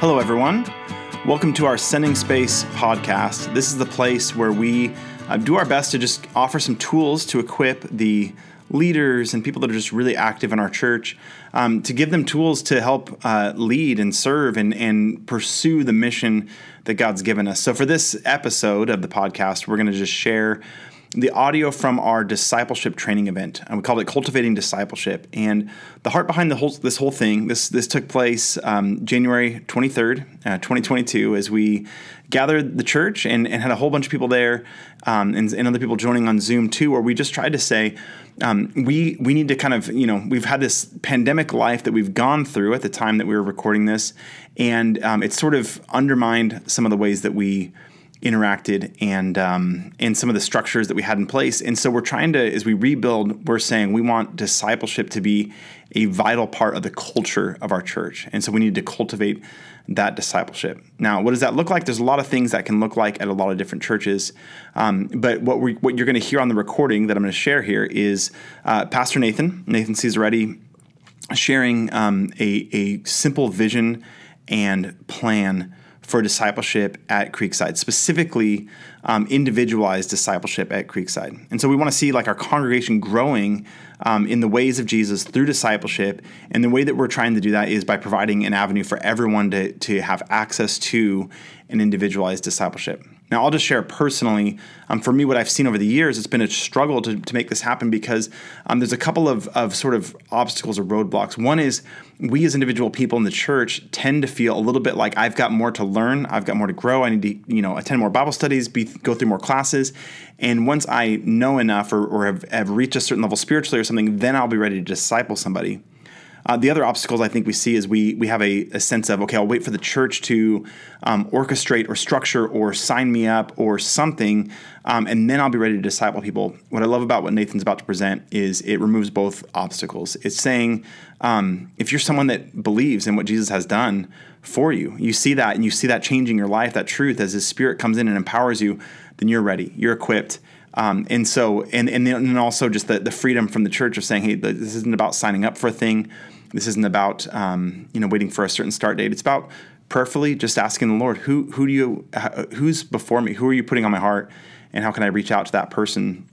Hello, everyone. Welcome to our Sending Space podcast. This is the place where we uh, do our best to just offer some tools to equip the leaders and people that are just really active in our church um, to give them tools to help uh, lead and serve and, and pursue the mission that God's given us. So, for this episode of the podcast, we're going to just share the audio from our discipleship training event. And we called it Cultivating Discipleship. And the heart behind the whole this whole thing, this this took place um, January 23rd, uh, 2022, as we gathered the church and, and had a whole bunch of people there um, and, and, other people joining on Zoom too, where we just tried to say, um, we we need to kind of, you know, we've had this pandemic life that we've gone through at the time that we were recording this, and um, it's sort of undermined some of the ways that we interacted and um, and some of the structures that we had in place. And so we're trying to, as we rebuild, we're saying we want discipleship to be a vital part of the culture of our church. And so we need to cultivate that discipleship. Now, what does that look like? There's a lot of things that can look like at a lot of different churches. Um, but what we what you're going to hear on the recording that I'm going to share here is uh, Pastor Nathan Nathan Cesaretti sharing um, a a simple vision and plan for discipleship at Creekside, specifically um, individualized discipleship at Creekside. And so we want to see like our congregation growing um, in the ways of Jesus through discipleship. And the way that we're trying to do that is by providing an avenue for everyone to, to have access to an individualized discipleship. Now, I'll just share personally. Um, for me, what I've seen over the years, it's been a struggle to, to make this happen because um, there's a couple of, of sort of obstacles or roadblocks. One is we as individual people in the church tend to feel a little bit like I've got more to learn, I've got more to grow, I need to you know attend more Bible studies, be, go through more classes, and once I know enough or, or have, have reached a certain level spiritually or something, then I'll be ready to disciple somebody. Uh, the other obstacles I think we see is we we have a, a sense of okay, I'll wait for the church to um, orchestrate or structure or sign me up or something, um, and then I'll be ready to disciple people. What I love about what Nathan's about to present is it removes both obstacles. It's saying um, if you're someone that believes in what Jesus has done for you, you see that and you see that changing your life, that truth as His Spirit comes in and empowers you, then you're ready, you're equipped. Um, and so, and and then also just the, the freedom from the church of saying, hey, this isn't about signing up for a thing. This isn't about um, you know waiting for a certain start date. It's about prayerfully just asking the Lord, who who do you who's before me? Who are you putting on my heart, and how can I reach out to that person?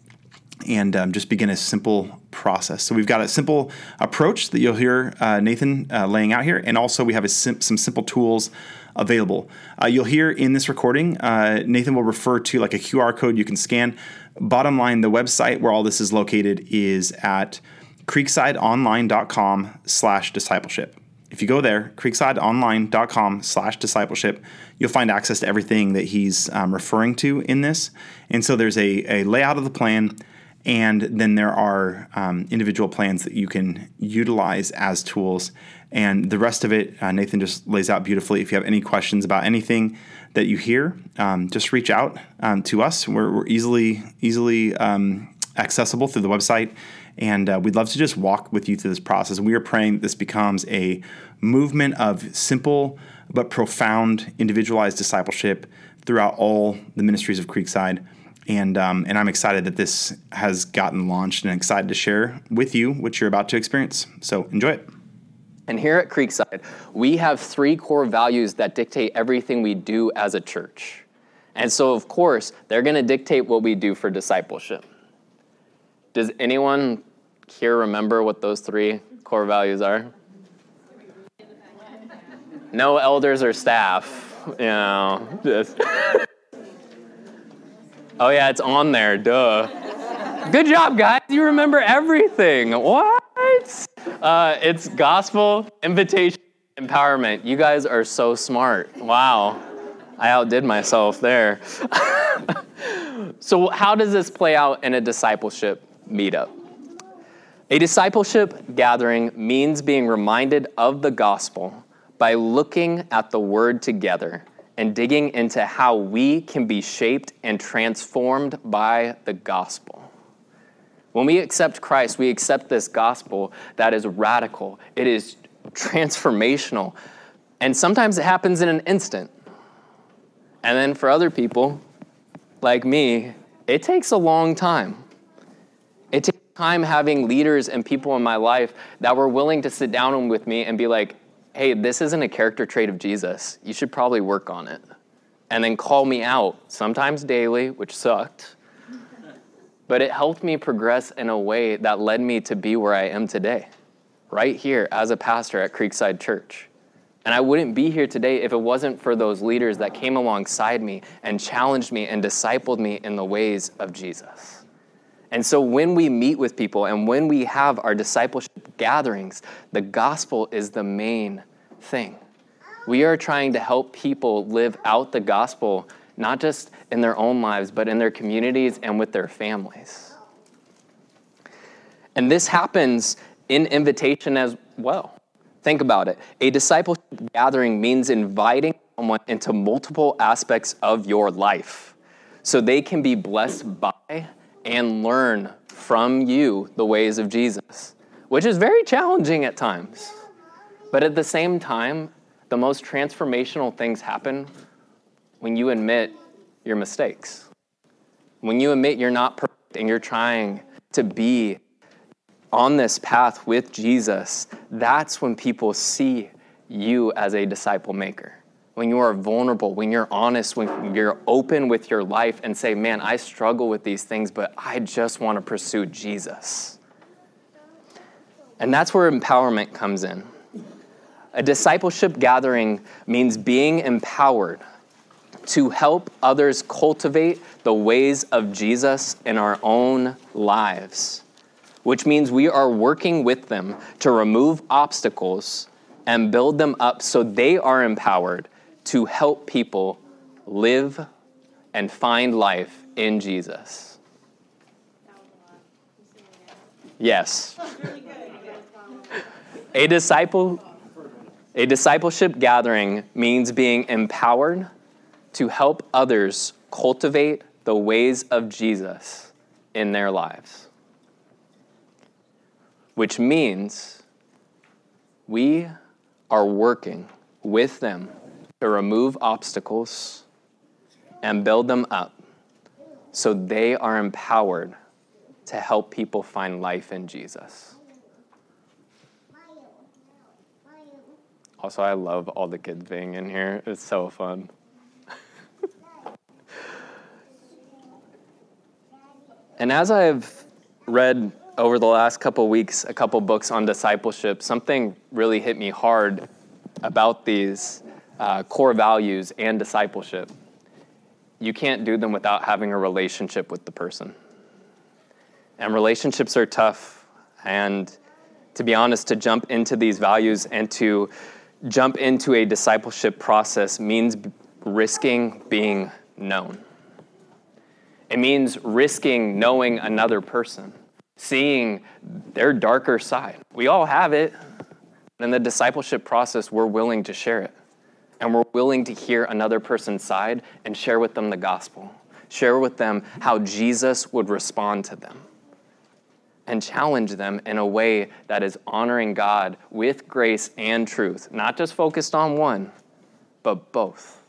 And um, just begin a simple process. So we've got a simple approach that you'll hear uh, Nathan uh, laying out here, and also we have sim- some simple tools available. Uh, you'll hear in this recording, uh, Nathan will refer to like a QR code you can scan. Bottom line, the website where all this is located is at creeksideonline.com slash discipleship. If you go there, creeksideonline.com slash discipleship, you'll find access to everything that he's um, referring to in this. And so there's a, a layout of the plan, and then there are um, individual plans that you can utilize as tools. And the rest of it, uh, Nathan just lays out beautifully. If you have any questions about anything that you hear, um, just reach out um, to us. We're, we're easily easily um, accessible through the website and uh, we'd love to just walk with you through this process. We are praying this becomes a movement of simple but profound individualized discipleship throughout all the ministries of Creekside. And, um, and I'm excited that this has gotten launched and excited to share with you what you're about to experience. So enjoy it. And here at Creekside, we have three core values that dictate everything we do as a church. And so, of course, they're going to dictate what we do for discipleship. Does anyone here remember what those three core values are? No elders or staff, you know. Oh yeah, it's on there. Duh. Good job, guys. You remember everything. What? Uh, it's gospel, invitation, empowerment. You guys are so smart. Wow. I outdid myself there. so, how does this play out in a discipleship meetup? A discipleship gathering means being reminded of the gospel by looking at the word together and digging into how we can be shaped and transformed by the gospel. When we accept Christ, we accept this gospel that is radical, it is transformational, and sometimes it happens in an instant. And then for other people, like me, it takes a long time. It takes time having leaders and people in my life that were willing to sit down with me and be like, hey, this isn't a character trait of Jesus. You should probably work on it. And then call me out, sometimes daily, which sucked. But it helped me progress in a way that led me to be where I am today, right here as a pastor at Creekside Church. And I wouldn't be here today if it wasn't for those leaders that came alongside me and challenged me and discipled me in the ways of Jesus. And so when we meet with people and when we have our discipleship gatherings, the gospel is the main thing. We are trying to help people live out the gospel, not just in their own lives, but in their communities and with their families. And this happens in invitation as well. Think about it. A discipleship gathering means inviting someone into multiple aspects of your life so they can be blessed by and learn from you the ways of Jesus, which is very challenging at times. But at the same time, the most transformational things happen when you admit your mistakes. When you admit you're not perfect and you're trying to be on this path with Jesus, that's when people see you as a disciple maker. When you are vulnerable, when you're honest, when you're open with your life and say, Man, I struggle with these things, but I just want to pursue Jesus. And that's where empowerment comes in. A discipleship gathering means being empowered to help others cultivate the ways of Jesus in our own lives, which means we are working with them to remove obstacles and build them up so they are empowered to help people live and find life in Jesus. Yes. A disciple a discipleship gathering means being empowered to help others cultivate the ways of Jesus in their lives. Which means we are working with them to remove obstacles and build them up so they are empowered to help people find life in Jesus. Also, I love all the kids being in here. It's so fun. and as I've read over the last couple weeks a couple books on discipleship, something really hit me hard about these uh, core values and discipleship. You can't do them without having a relationship with the person. And relationships are tough. And to be honest, to jump into these values and to jump into a discipleship process means risking being known. It means risking knowing another person, seeing their darker side. We all have it. In the discipleship process, we're willing to share it. And we're willing to hear another person's side and share with them the gospel, share with them how Jesus would respond to them and challenge them in a way that is honoring God with grace and truth, not just focused on one, but both.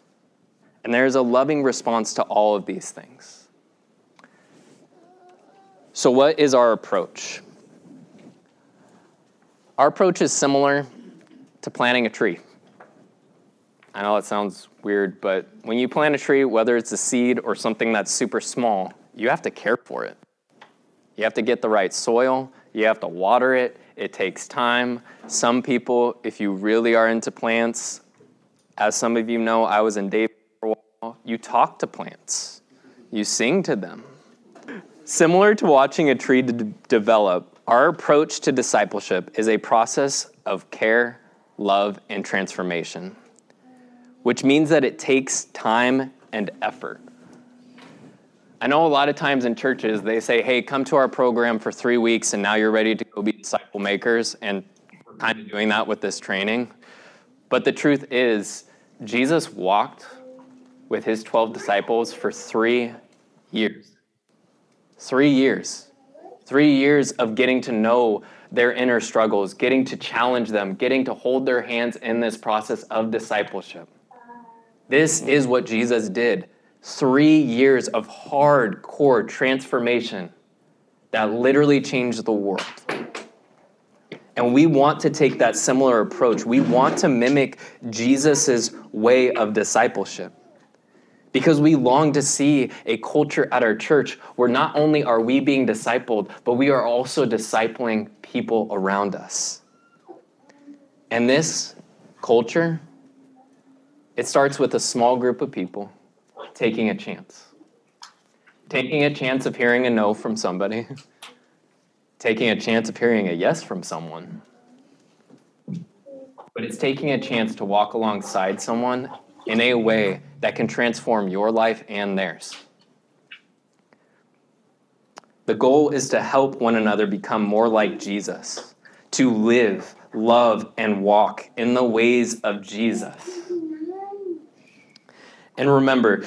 And there is a loving response to all of these things. So, what is our approach? Our approach is similar to planting a tree. I know it sounds weird, but when you plant a tree, whether it's a seed or something that's super small, you have to care for it. You have to get the right soil, you have to water it, it takes time. Some people, if you really are into plants, as some of you know, I was in Dave for a while, you talk to plants, you sing to them. Similar to watching a tree d- develop, our approach to discipleship is a process of care, love, and transformation, which means that it takes time and effort. I know a lot of times in churches they say, hey, come to our program for three weeks and now you're ready to go be disciple makers. And we're kind of doing that with this training. But the truth is, Jesus walked with his 12 disciples for three years. Three years. Three years of getting to know their inner struggles, getting to challenge them, getting to hold their hands in this process of discipleship. This is what Jesus did three years of hardcore transformation that literally changed the world. And we want to take that similar approach. We want to mimic Jesus' way of discipleship. Because we long to see a culture at our church where not only are we being discipled, but we are also discipling people around us. And this culture, it starts with a small group of people taking a chance. Taking a chance of hearing a no from somebody, taking a chance of hearing a yes from someone. But it's taking a chance to walk alongside someone in a way that can transform your life and theirs. The goal is to help one another become more like Jesus, to live, love, and walk in the ways of Jesus. And remember,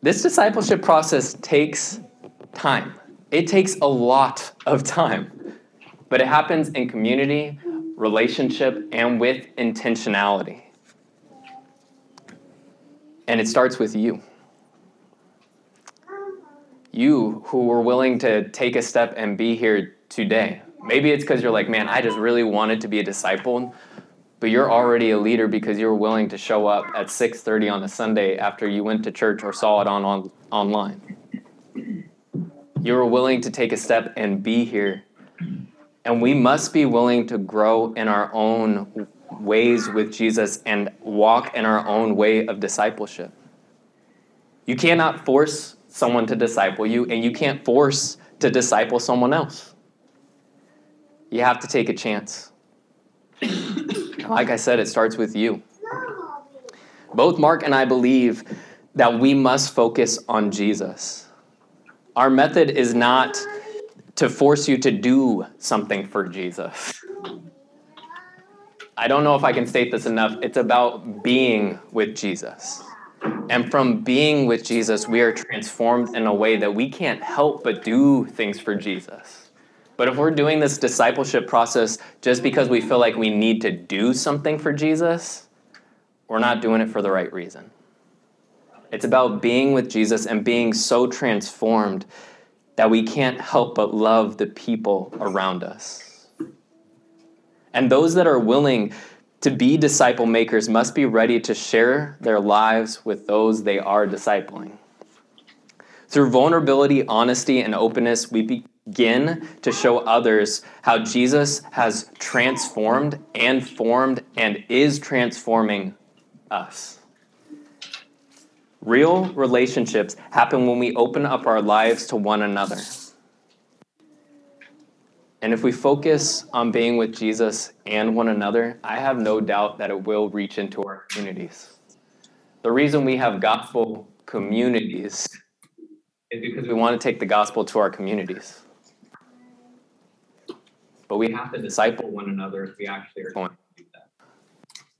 this discipleship process takes time. It takes a lot of time, but it happens in community, relationship, and with intentionality. And it starts with you. You who were willing to take a step and be here today. Maybe it's because you're like, man, I just really wanted to be a disciple, but you're already a leader because you were willing to show up at 6:30 on a Sunday after you went to church or saw it on, on online. You were willing to take a step and be here. And we must be willing to grow in our own ways with Jesus and walk in our own way of discipleship. You cannot force someone to disciple you, and you can't force to disciple someone else. You have to take a chance. Like I said, it starts with you. Both Mark and I believe that we must focus on Jesus. Our method is not to force you to do something for Jesus. I don't know if I can state this enough. It's about being with Jesus. And from being with Jesus, we are transformed in a way that we can't help but do things for Jesus. But if we're doing this discipleship process just because we feel like we need to do something for Jesus, we're not doing it for the right reason. It's about being with Jesus and being so transformed that we can't help but love the people around us. And those that are willing to be disciple makers must be ready to share their lives with those they are discipling. Through vulnerability, honesty, and openness, we begin to show others how Jesus has transformed and formed and is transforming us. Real relationships happen when we open up our lives to one another. And if we focus on being with Jesus and one another, I have no doubt that it will reach into our communities. The reason we have gospel communities is because we want to take the gospel to our communities. But we have to disciple one another if we actually are going to do that.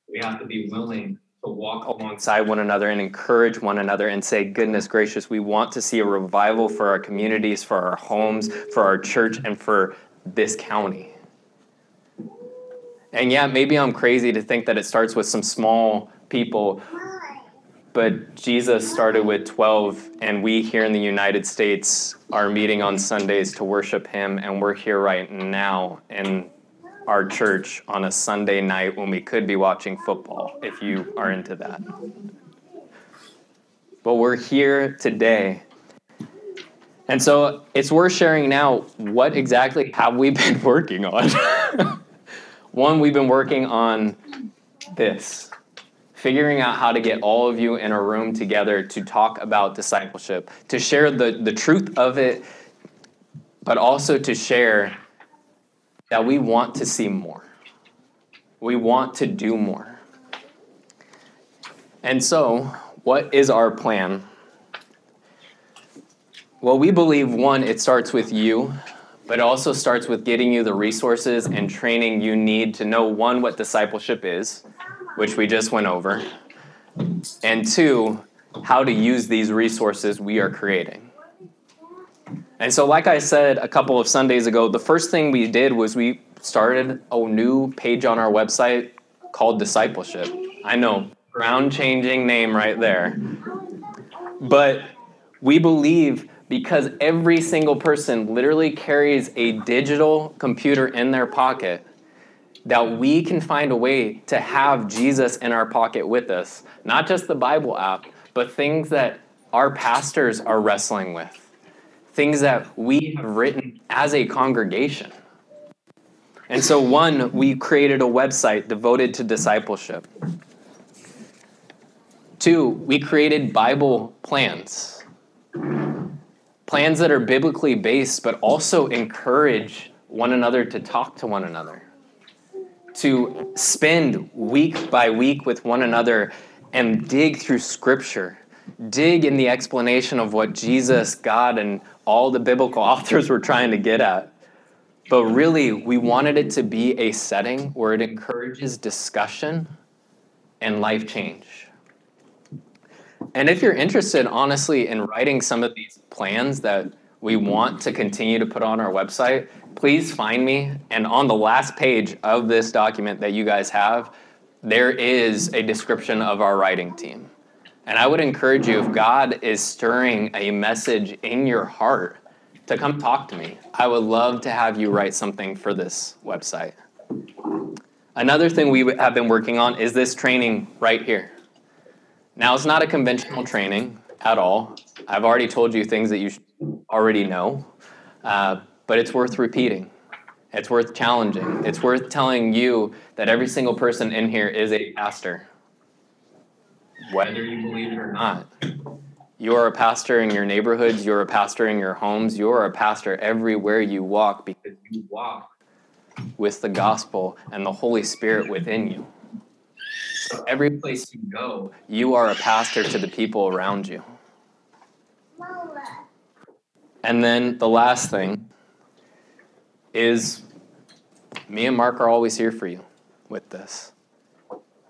We have to be willing to walk alongside one another and encourage one another and say, goodness gracious, we want to see a revival for our communities, for our homes, for our church, and for this county. And yeah, maybe I'm crazy to think that it starts with some small people, but Jesus started with 12, and we here in the United States are meeting on Sundays to worship Him, and we're here right now in our church on a Sunday night when we could be watching football, if you are into that. But we're here today and so it's worth sharing now what exactly have we been working on? One, we've been working on this figuring out how to get all of you in a room together to talk about discipleship, to share the, the truth of it, but also to share that we want to see more. We want to do more. And so, what is our plan? Well, we believe one, it starts with you, but it also starts with getting you the resources and training you need to know one, what discipleship is, which we just went over, and two, how to use these resources we are creating. And so, like I said a couple of Sundays ago, the first thing we did was we started a new page on our website called Discipleship. I know, ground changing name right there. But we believe because every single person literally carries a digital computer in their pocket that we can find a way to have Jesus in our pocket with us. Not just the Bible app, but things that our pastors are wrestling with, things that we have written as a congregation. And so, one, we created a website devoted to discipleship. Two, we created Bible plans. Plans that are biblically based, but also encourage one another to talk to one another. To spend week by week with one another and dig through scripture, dig in the explanation of what Jesus, God, and all the biblical authors were trying to get at. But really, we wanted it to be a setting where it encourages discussion and life change. And if you're interested, honestly, in writing some of these plans that we want to continue to put on our website, please find me. And on the last page of this document that you guys have, there is a description of our writing team. And I would encourage you, if God is stirring a message in your heart, to come talk to me. I would love to have you write something for this website. Another thing we have been working on is this training right here. Now, it's not a conventional training at all. I've already told you things that you already know, uh, but it's worth repeating. It's worth challenging. It's worth telling you that every single person in here is a pastor, whether you believe it or not. You're a pastor in your neighborhoods, you're a pastor in your homes, you're a pastor everywhere you walk because you walk with the gospel and the Holy Spirit within you. So every place you go, you are a pastor to the people around you. And then the last thing is me and Mark are always here for you with this.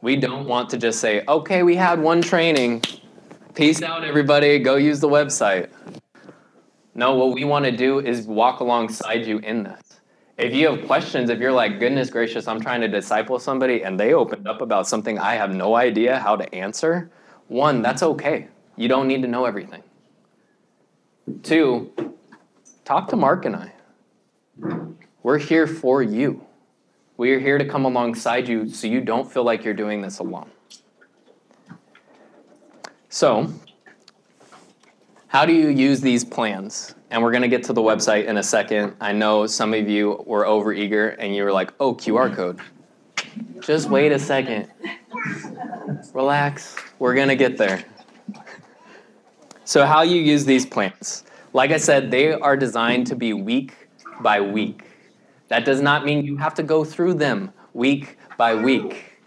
We don't want to just say, okay, we had one training. Peace out, everybody. Go use the website. No, what we want to do is walk alongside you in this. If you have questions, if you're like, goodness gracious, I'm trying to disciple somebody and they opened up about something I have no idea how to answer, one, that's okay. You don't need to know everything. Two, talk to Mark and I. We're here for you. We are here to come alongside you so you don't feel like you're doing this alone. So, how do you use these plans? And we're going to get to the website in a second. I know some of you were overeager and you were like, oh, QR code. Just wait a second. Relax. We're going to get there. So, how you use these plans? Like I said, they are designed to be week by week. That does not mean you have to go through them week by week.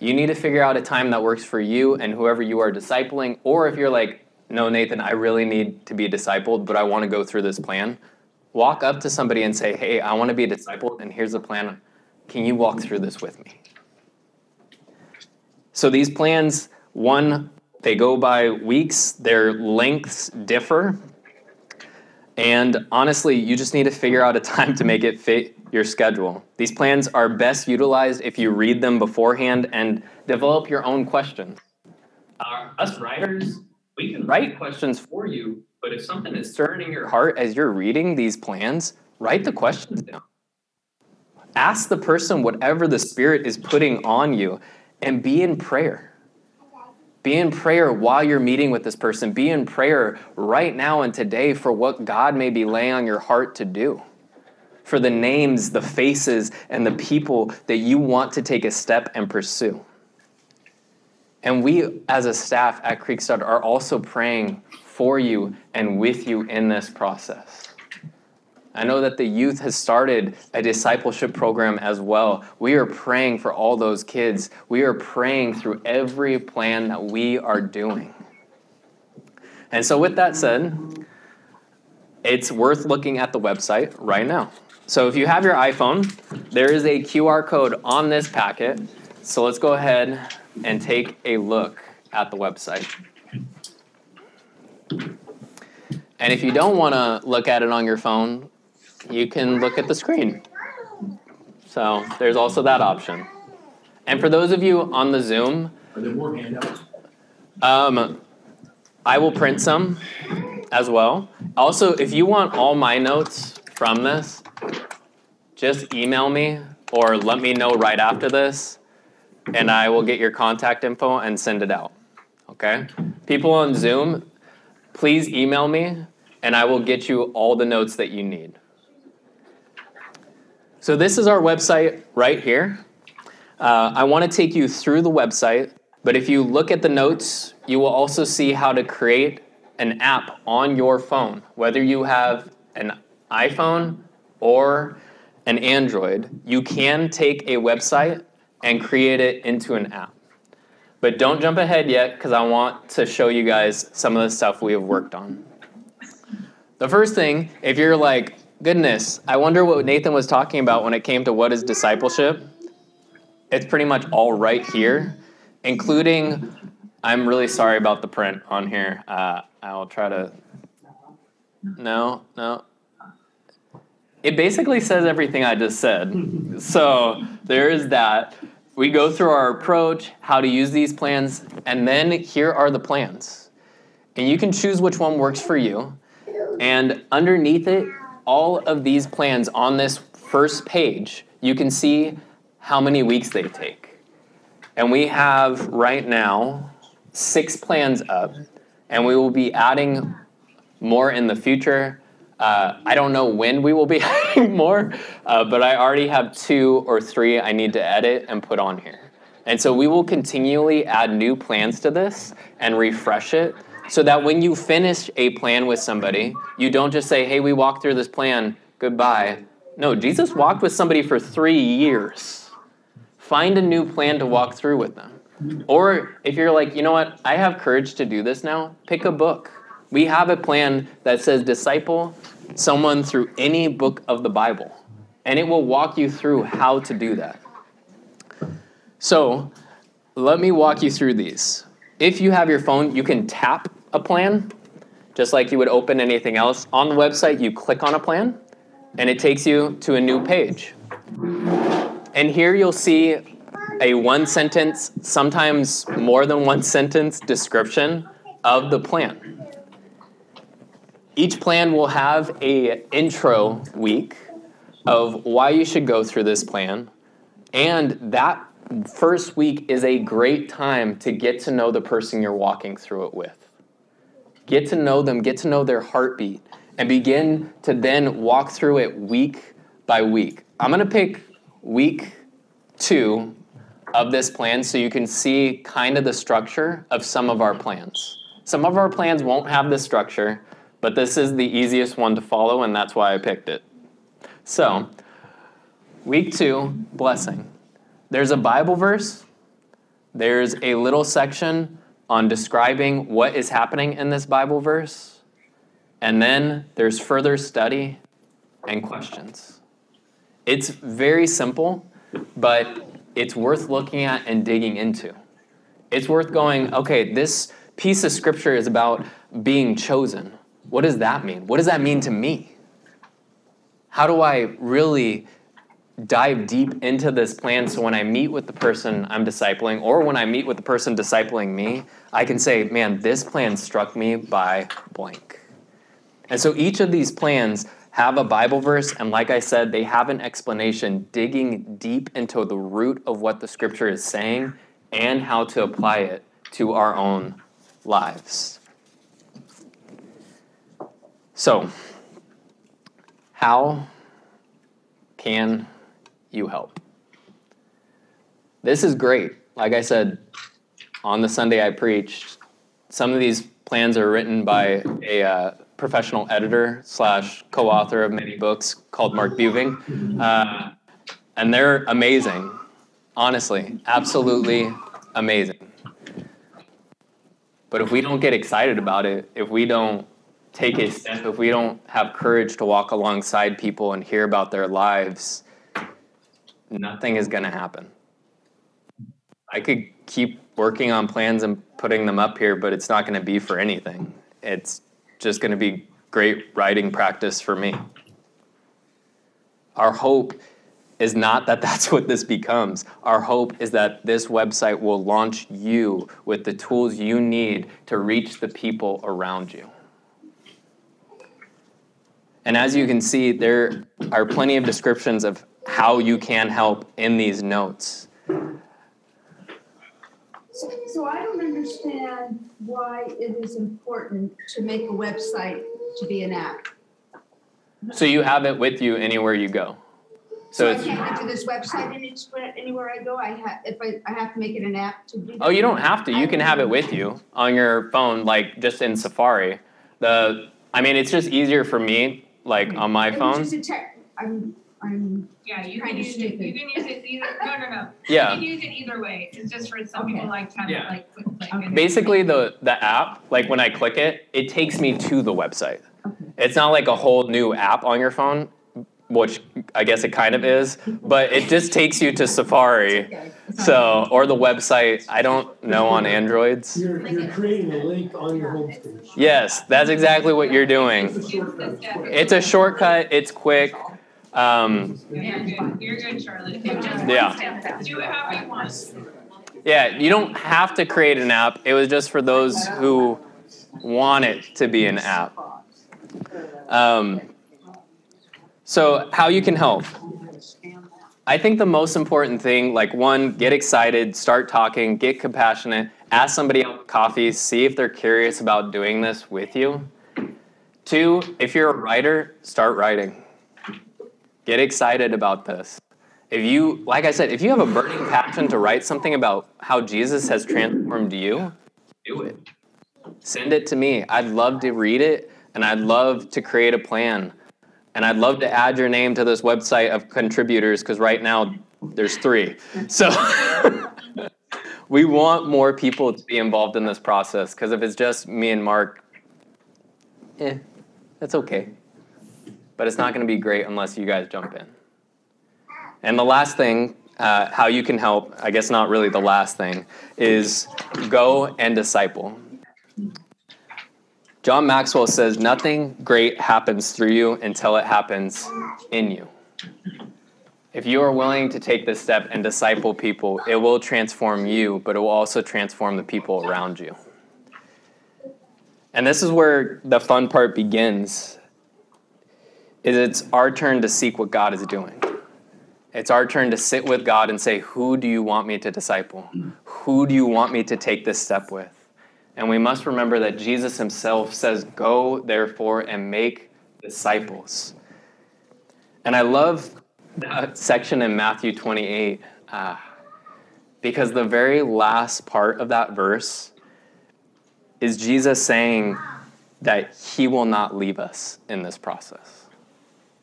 You need to figure out a time that works for you and whoever you are discipling, or if you're like, no, Nathan, I really need to be discipled, but I want to go through this plan. Walk up to somebody and say, hey, I want to be a disciple, and here's the plan. Can you walk through this with me? So these plans, one, they go by weeks, their lengths differ. And honestly, you just need to figure out a time to make it fit your schedule. These plans are best utilized if you read them beforehand and develop your own questions. Uh, us writers, we can write questions for you, but if something is stirring your heart as you're reading these plans, write the questions down. Ask the person whatever the Spirit is putting on you and be in prayer. Be in prayer while you're meeting with this person. Be in prayer right now and today for what God may be laying on your heart to do. For the names, the faces, and the people that you want to take a step and pursue. And we, as a staff at Creekside, are also praying for you and with you in this process. I know that the youth has started a discipleship program as well. We are praying for all those kids. We are praying through every plan that we are doing. And so, with that said, it's worth looking at the website right now. So, if you have your iPhone, there is a QR code on this packet. So, let's go ahead and take a look at the website. And if you don't want to look at it on your phone, you can look at the screen. So there's also that option. And for those of you on the Zoom, are there more handouts? Um, I will print some as well. Also, if you want all my notes from this, just email me or let me know right after this, and I will get your contact info and send it out. Okay? People on Zoom, please email me, and I will get you all the notes that you need. So, this is our website right here. Uh, I want to take you through the website, but if you look at the notes, you will also see how to create an app on your phone, whether you have an iPhone or an Android. You can take a website and create it into an app. But don't jump ahead yet because I want to show you guys some of the stuff we have worked on. The first thing, if you're like, goodness, I wonder what Nathan was talking about when it came to what is discipleship, it's pretty much all right here, including, I'm really sorry about the print on here. Uh, I'll try to, no, no. It basically says everything I just said. So there is that. We go through our approach, how to use these plans, and then here are the plans. And you can choose which one works for you. And underneath it, all of these plans on this first page, you can see how many weeks they take. And we have right now six plans up, and we will be adding more in the future. Uh, I don't know when we will be adding more, uh, but I already have two or three I need to edit and put on here. And so we will continually add new plans to this and refresh it so that when you finish a plan with somebody, you don't just say, hey, we walked through this plan, goodbye. No, Jesus walked with somebody for three years. Find a new plan to walk through with them. Or if you're like, you know what, I have courage to do this now, pick a book. We have a plan that says disciple someone through any book of the Bible, and it will walk you through how to do that. So, let me walk you through these. If you have your phone, you can tap a plan, just like you would open anything else. On the website, you click on a plan, and it takes you to a new page. And here you'll see a one sentence, sometimes more than one sentence description of the plan. Each plan will have a intro week of why you should go through this plan, and that first week is a great time to get to know the person you're walking through it with. Get to know them, get to know their heartbeat, and begin to then walk through it week by week. I'm going to pick week two of this plan so you can see kind of the structure of some of our plans. Some of our plans won't have this structure, but this is the easiest one to follow, and that's why I picked it. So, week two, blessing. There's a Bible verse, there's a little section on describing what is happening in this Bible verse, and then there's further study and questions. It's very simple, but it's worth looking at and digging into. It's worth going, okay, this piece of scripture is about being chosen. What does that mean? What does that mean to me? How do I really dive deep into this plan so when I meet with the person I'm discipling or when I meet with the person discipling me, I can say, man, this plan struck me by blank. And so each of these plans have a Bible verse, and like I said, they have an explanation digging deep into the root of what the scripture is saying and how to apply it to our own lives. So, how can you help? This is great. Like I said, on the Sunday I preached, some of these plans are written by a uh, professional editor slash co-author of many books called Mark Buving, uh, and they're amazing. Honestly, absolutely amazing. But if we don't get excited about it, if we don't take a step, if we don't have courage to walk alongside people and hear about their lives, nothing is going to happen. I could keep working on plans and putting them up here, but it's not going to be for anything. It's just going to be great writing practice for me. Our hope is not that that's what this becomes. Our hope is that this website will launch you with the tools you need to reach the people around you. And as you can see, there are plenty of descriptions of how you can help in these notes. So, so I don't understand why it is important to make a website to be an app. So you have it with you anywhere you go. So So I can't enter this website anywhere, anywhere I go, I have, if I, I have to make it an app to do oh, you don't have to. You can have it with you on your phone, like just in Safari. The, I mean, it's just easier for me, like on my phone. just a tech, I'm, I'm, Yeah, you can use it, you can use it either, no, no, no. Yeah. You can use it either way, it's just for some Okay. people like to have it Yeah. like quick click. Okay. Basically, the the app, like when I click it, it takes me to the website. It's not like a whole new app on your phone, which I guess it kind of is, but it just takes you to Safari. okay. So, or the website. I don't know on Androids. You're, you're creating a link on your homepage. Yes, that's exactly what you're doing. It's a shortcut. it's quick. It's a shortcut. It's quick. Um, Yeah, you're good, Charlotte. It's just one Yeah. Do it however you want. yeah, you don't have to create an app. It was just for those who want it to be an app. Um, so, how you can help? I think the most important thing, like one, get excited, start talking, get compassionate, ask somebody out for coffee, see if they're curious about doing this with you. Two, if you're a writer, start writing. Get excited about this. If you, like I said, if you have a burning passion to write something about how Jesus has transformed you, do it. Send it to me. I'd love to read it and I'd love to create a plan. And I'd love to add your name to this website of contributors because right now there's three. So we want more people to be involved in this process because if it's just me and Mark, eh, that's okay. But it's not going to be great unless you guys jump in. And the last thing, uh, how you can help, I guess not really the last thing, is go and disciple. John Maxwell says, Nothing great happens through you until it happens in you. If you are willing to take this step and disciple people, it will transform you, but it will also transform the people around you. And this is where the fun part begins. Is it's our turn to seek what God is doing. It's our turn to sit with God and say, Who do you want me to disciple? Who do you want me to take this step with? And we must remember that Jesus himself says, Go therefore and make disciples. And I love that section in Matthew 28 uh, because the very last part of that verse is Jesus saying that he will not leave us in this process.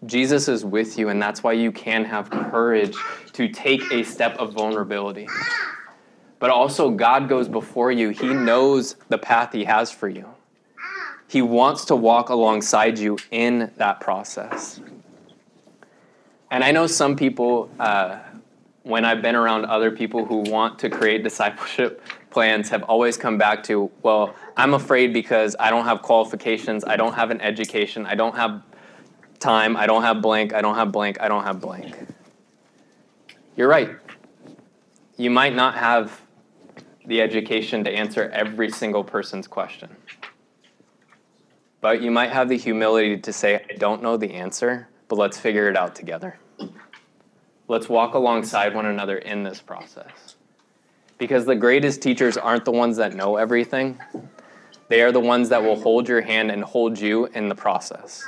Jesus is with you, and that's why you can have courage to take a step of vulnerability. But also, God goes before you. He knows the path He has for you. He wants to walk alongside you in that process. And I know some people, uh, when I've been around other people who want to create discipleship plans, have always come back to, well, I'm afraid because I don't have qualifications, I don't have an education, I don't have time, I don't have blank, I don't have blank, I don't have blank. You're right. You might not have the education to answer every single person's question. But you might have the humility to say, I don't know the answer, but let's figure it out together. Let's walk alongside one another in this process. Because the greatest teachers aren't the ones that know everything, they are the ones that will hold your hand and hold you in the process,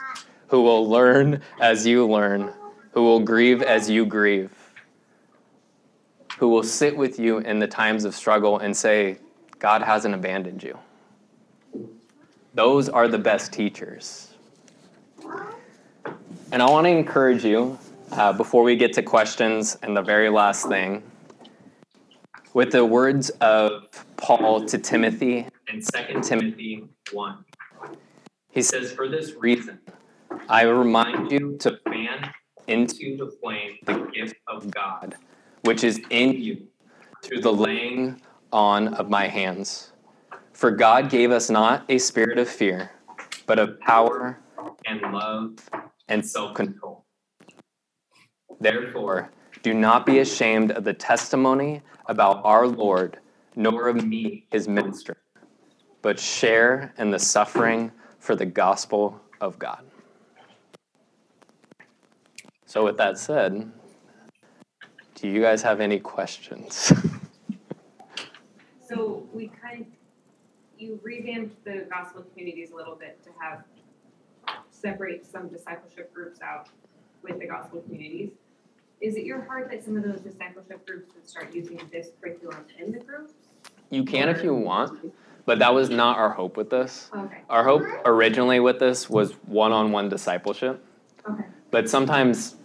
who will learn as you learn, who will grieve as you grieve, who will sit with you in the times of struggle and say, God hasn't abandoned you. Those are the best teachers. And I want to encourage you, uh, before we get to questions and the very last thing, with the words of Paul to Timothy in 2 Timothy 1. He says, For this reason, I remind you to fan into the flame the gift of God, which is in you through the laying on of my hands. For God gave us not a spirit of fear, but of power and love and self control. Therefore, do not be ashamed of the testimony about our Lord, nor of me, his minister, but share in the suffering for the gospel of God. So, with that said, do you guys have any questions? So we kind, of, you revamped the gospel communities a little bit to have, separate some discipleship groups out with the gospel communities. Is it your heart that some of those discipleship groups would start using this curriculum in the groups? you can if you want, but that was not our hope with this. Oh, okay, Our hope originally with this was one on one discipleship, okay, but sometimes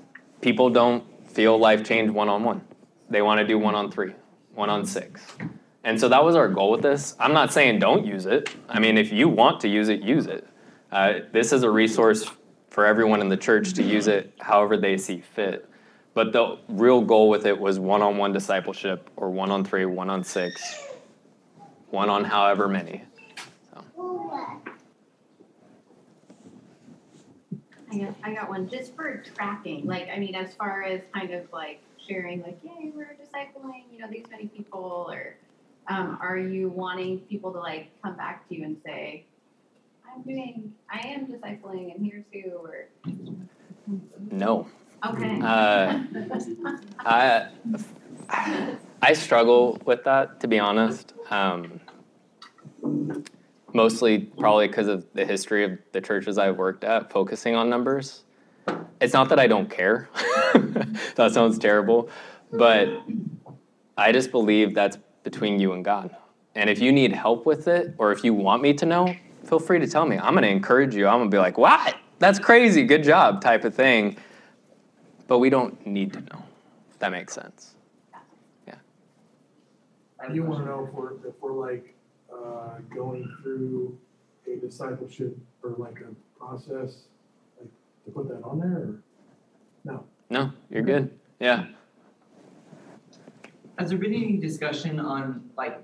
people don't feel life change one on one. They want to do one on three, one on six. And so that was our goal with this. I'm not saying don't use it. I mean, if you want to use it, use it. Uh, this is a resource for everyone in the church to use it however they see fit. But the real goal with it was one on one discipleship or one on three, one on six, one on however many. I got, I got one just for tracking. Like, I mean, as far as kind of like sharing, like, yay, we're discipling, you know, these many people, or um, are you wanting people to like come back to you and say, I'm doing, I am discipling, and here's who, or No. okay. Uh, I I struggle with that to be honest. Um, mostly probably because of the history of the churches I've worked at, focusing on numbers. It's not that I don't care. that sounds terrible, but I just believe that's between you and God. And if you need help with it, or if you want me to know, feel free to tell me. I'm going to encourage you. I'm going to be like, "What? That's crazy. Good job," type of thing. But we don't need to know. That makes sense. Yeah. And you wanna know if we're, if we're like, uh, going through a discipleship or like a process, like to put that on there or? No, No, you're good. Yeah. Has there been any discussion on like,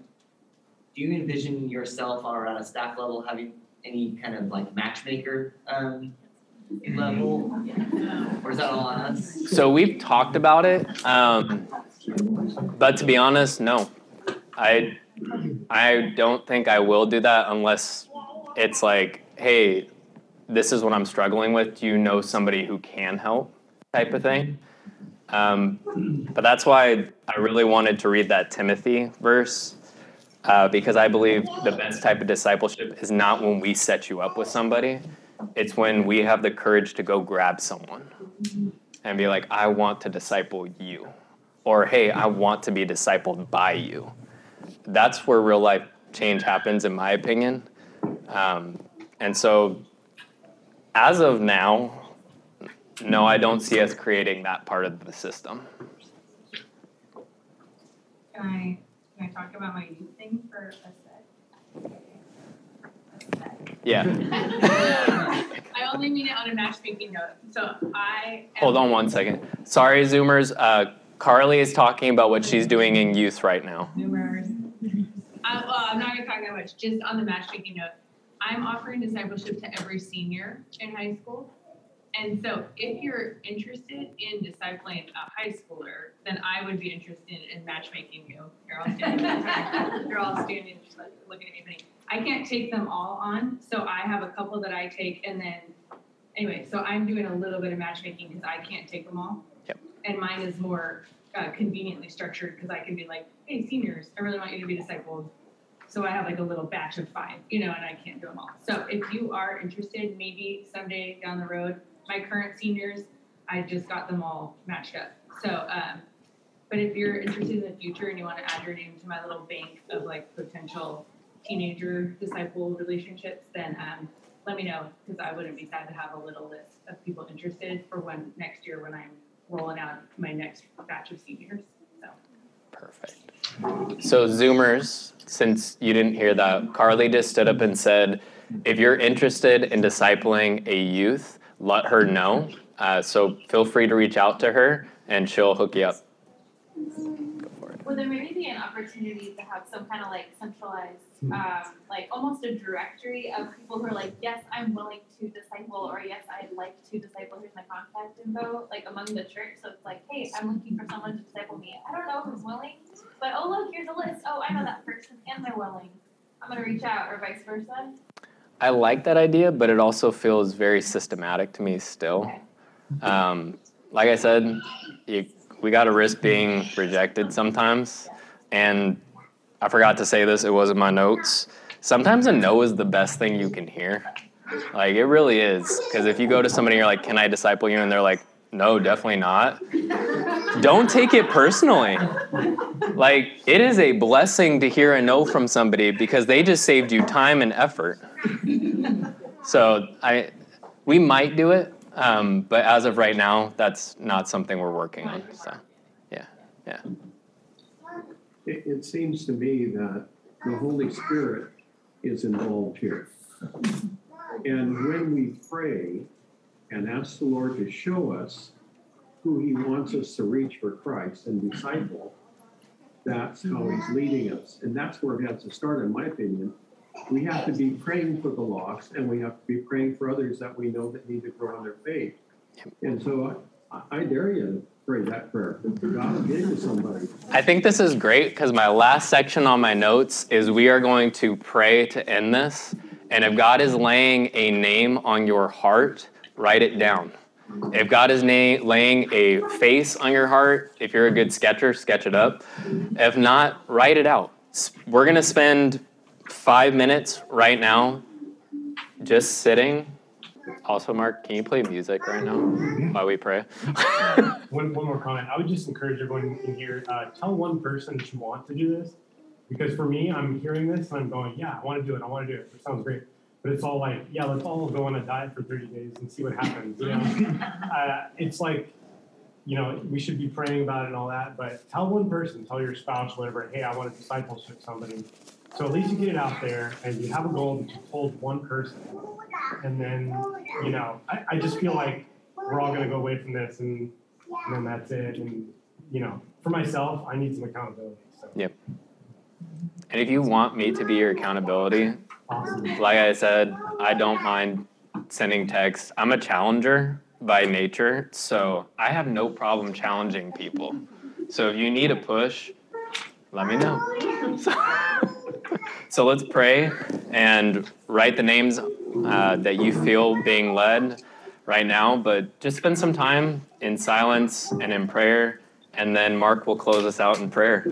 do you envision yourself or at a staff level having any kind of like matchmaker um level? Or is that all on us? So we've talked about it, um, but to be honest, no. I I don't think I will do that unless it's like, hey, this is what I'm struggling with. Do you know somebody who can help? Type of thing. Um, but that's why I really wanted to read that Timothy verse uh, because I believe the best type of discipleship is not when we set you up with somebody. It's when we have the courage to go grab someone and be like, I want to disciple you. Or, hey, I want to be discipled by you. That's where real life change happens, in my opinion. Um, and so, as of now, no, I don't see us creating that part of the system. Can I, can I talk about my youth thing for a sec? Yeah. I only mean it on a matchmaking note, so I. am- Hold on one second. Sorry, Zoomers. Uh, Carly is talking about what she's doing in youth right now. Numerous. I, well, I'm not gonna talk that much, just on the matchmaking note. I'm offering discipleship to every senior in high school. And so if you're interested in discipling a high schooler, then I would be interested in matchmaking you. You're all standing, you're all standing, just like looking at me. I can't take them all on, so I have a couple that I take and then, anyway, so I'm doing a little bit of matchmaking because I can't take them all. Yep. And mine is more uh, conveniently structured because I can be like, hey, seniors, I really want you to be discipled. So I have like a little batch of five, you know, and I can't do them all. So if you are interested, maybe someday down the road, my current seniors, I just got them all matched up. So, um, but if you're interested in the future and you want to add your name to my little bank of like potential teenager disciple relationships, then um, let me know because I wouldn't be sad to have a little list of people interested for when next year when I'm rolling out my next batch of seniors. So. Perfect. So, Zoomers, since you didn't hear that, Carly just stood up and said, if you're interested in discipling a youth, let her know. Uh, so, feel free to reach out to her and she'll hook you up. Go for it. Would there maybe be an opportunity to have some kind of like centralized, um, like almost a directory of people who are like, yes, I'm willing to disciple, or yes, I'd like to disciple. Here's my contact info, like among the church. So it's like, hey, I'm looking for someone to disciple me. I don't know who's willing, but oh look, here's a list. Oh, I know that person, and they're willing. I'm gonna reach out, or vice versa. I like that idea, but it also feels very systematic to me still. Um, like I said, you, we got to risk being rejected sometimes. And I forgot to say this, it was in my notes. Sometimes a no is the best thing you can hear. Like, it really is. Because if you go to somebody and you're like, Can I disciple you? And they're like, No, definitely not. Don't take it personally. Like, it is a blessing to hear a no from somebody because they just saved you time and effort. So, I, we might do it, um, but as of right now, that's not something we're working on. So, yeah, yeah. It, it seems to me that the Holy Spirit is involved here. And when we pray and ask the Lord to show us who He wants us to reach for Christ and disciple, that's how He's leading us. And that's where it has to start, in my opinion. We have to be praying for the lost, and we have to be praying for others that we know that need to grow in their faith. And so I, I dare you pray that prayer. God you somebody. I think this is great because my last section on my notes is we are going to pray to end this. And if God is laying a name on your heart, write it down. If God is na- laying a face on your heart, if you're a good sketcher, sketch it up. If not, write it out. We're going to spend five minutes right now just sitting. Also, Mark, can you play music right now while we pray? One, one more comment. I would just encourage everyone in here, uh, tell one person that you want to do this. Because for me, I'm hearing this and I'm going, yeah, I want to do it. I want to do it. It sounds great. But it's all like, yeah, let's all go on a diet for 30 days and see what happens. You know, uh, it's like, you know, we should be praying about it and all that. But tell one person, tell your spouse, whatever, hey, I want to discipleship somebody. So at least you get it out there and you have a goal that you told one person. And then, you know, I, I just feel like we're all going to go away from this and, and then that's it. And, you know, for myself, I need some accountability. So. Yep. And if you want me to be your accountability, Awesome. like I said, I don't mind sending texts. I'm a challenger by nature, so I have no problem challenging people. So if you need a push, let me know. So, so let's pray and write the names uh, that you feel being led right now, but just spend some time in silence and in prayer, and then Mark will close us out in prayer.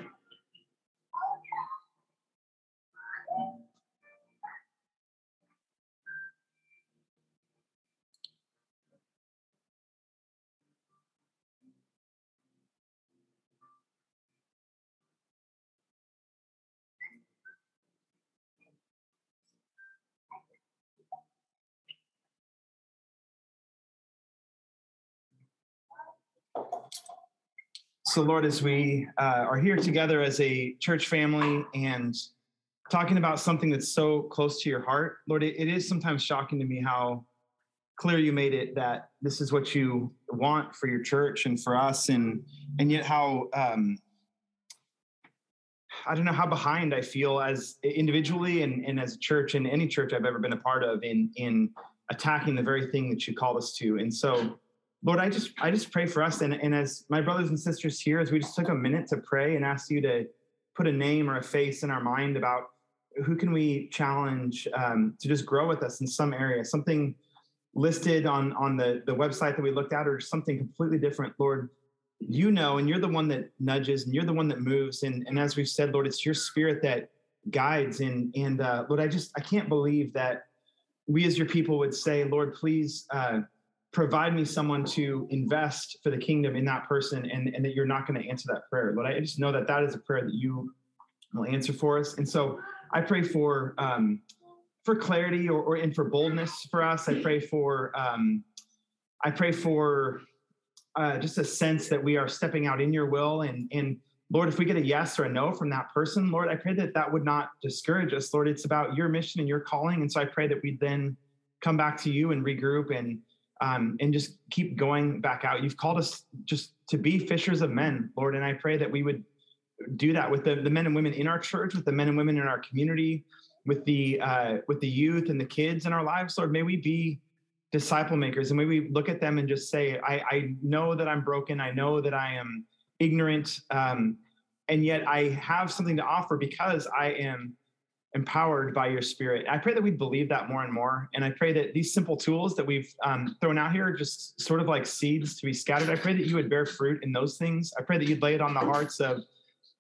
So, Lord, as we uh, are here together as a church family and talking about something that's so close to your heart, Lord, it, it is sometimes shocking to me how clear you made it that this is what you want for your church and for us, and and yet how um, I don't know how behind I feel as individually and, and as a church and any church I've ever been a part of in in attacking the very thing that you called us to. And so, Lord, I just I just pray for us and, and as my brothers and sisters here, as we just took a minute to pray and ask you to put a name or a face in our mind about who can we challenge um, to just grow with us in some area, something listed on on the the website that we looked at, or something completely different, Lord you know, and you're the one that nudges and you're the one that moves. And, and as we've said, Lord, it's your spirit that guides. And, and uh, Lord, I just, I can't believe that we as your people would say, Lord, please uh, provide me someone to invest for the kingdom in that person and, and that you're not going to answer that prayer. Lord, I just know that that is a prayer that you will answer for us. And so I pray for, um, for clarity or, or and for boldness for us. I pray for, um, I pray for uh, just a sense that we are stepping out in your will and and Lord, if we get a yes or a no from that person, Lord, I pray that that would not discourage us. Lord, it's about your mission and your calling, and so I pray that we then come back to you and regroup and um, and just keep going back out. You've called us just to be fishers of men, Lord, and I pray that we would do that with the, the men and women in our church, with the men and women in our community, with the uh, with the youth and the kids in our lives, Lord. May we be disciple makers and may we look at them and just say I, I know that i'm broken i know that i am ignorant um, and yet i have something to offer because i am empowered by your spirit. I pray that we believe that more and more and i pray that these simple tools that we've um, thrown out here are just sort of like seeds to be scattered. I pray that you would bear fruit in those things. I pray that you'd lay it on the hearts of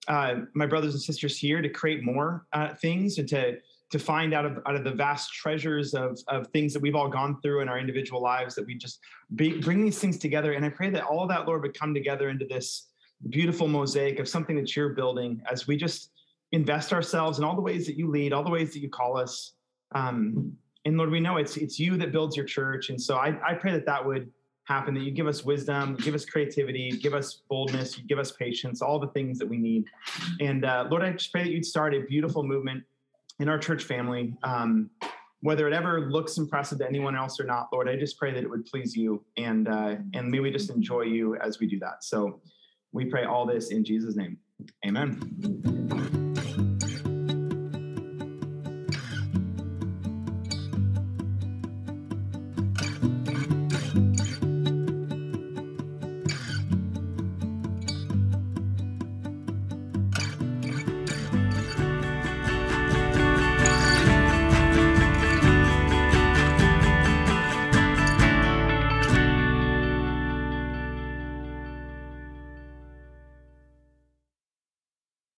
uh, my brothers and sisters here to create more uh, things and to to find out of out of the vast treasures of of things that we've all gone through in our individual lives that we just be, bring these things together. And i pray that all of that lord would come together into this beautiful mosaic of something that you're building as we just invest ourselves in all the ways that you lead all the ways that you call us um, and lord we know it's it's you that builds your church and so i, I pray that that would happen that you give us wisdom give us creativity give us boldness you give us patience all the things that we need and uh, lord i just pray that you'd start a beautiful movement in our church family. Um, whether it ever looks impressive to anyone else or not, Lord, I just pray that it would please you, and uh, and may we just enjoy you as we do that. So, we pray all this in Jesus' name, Amen.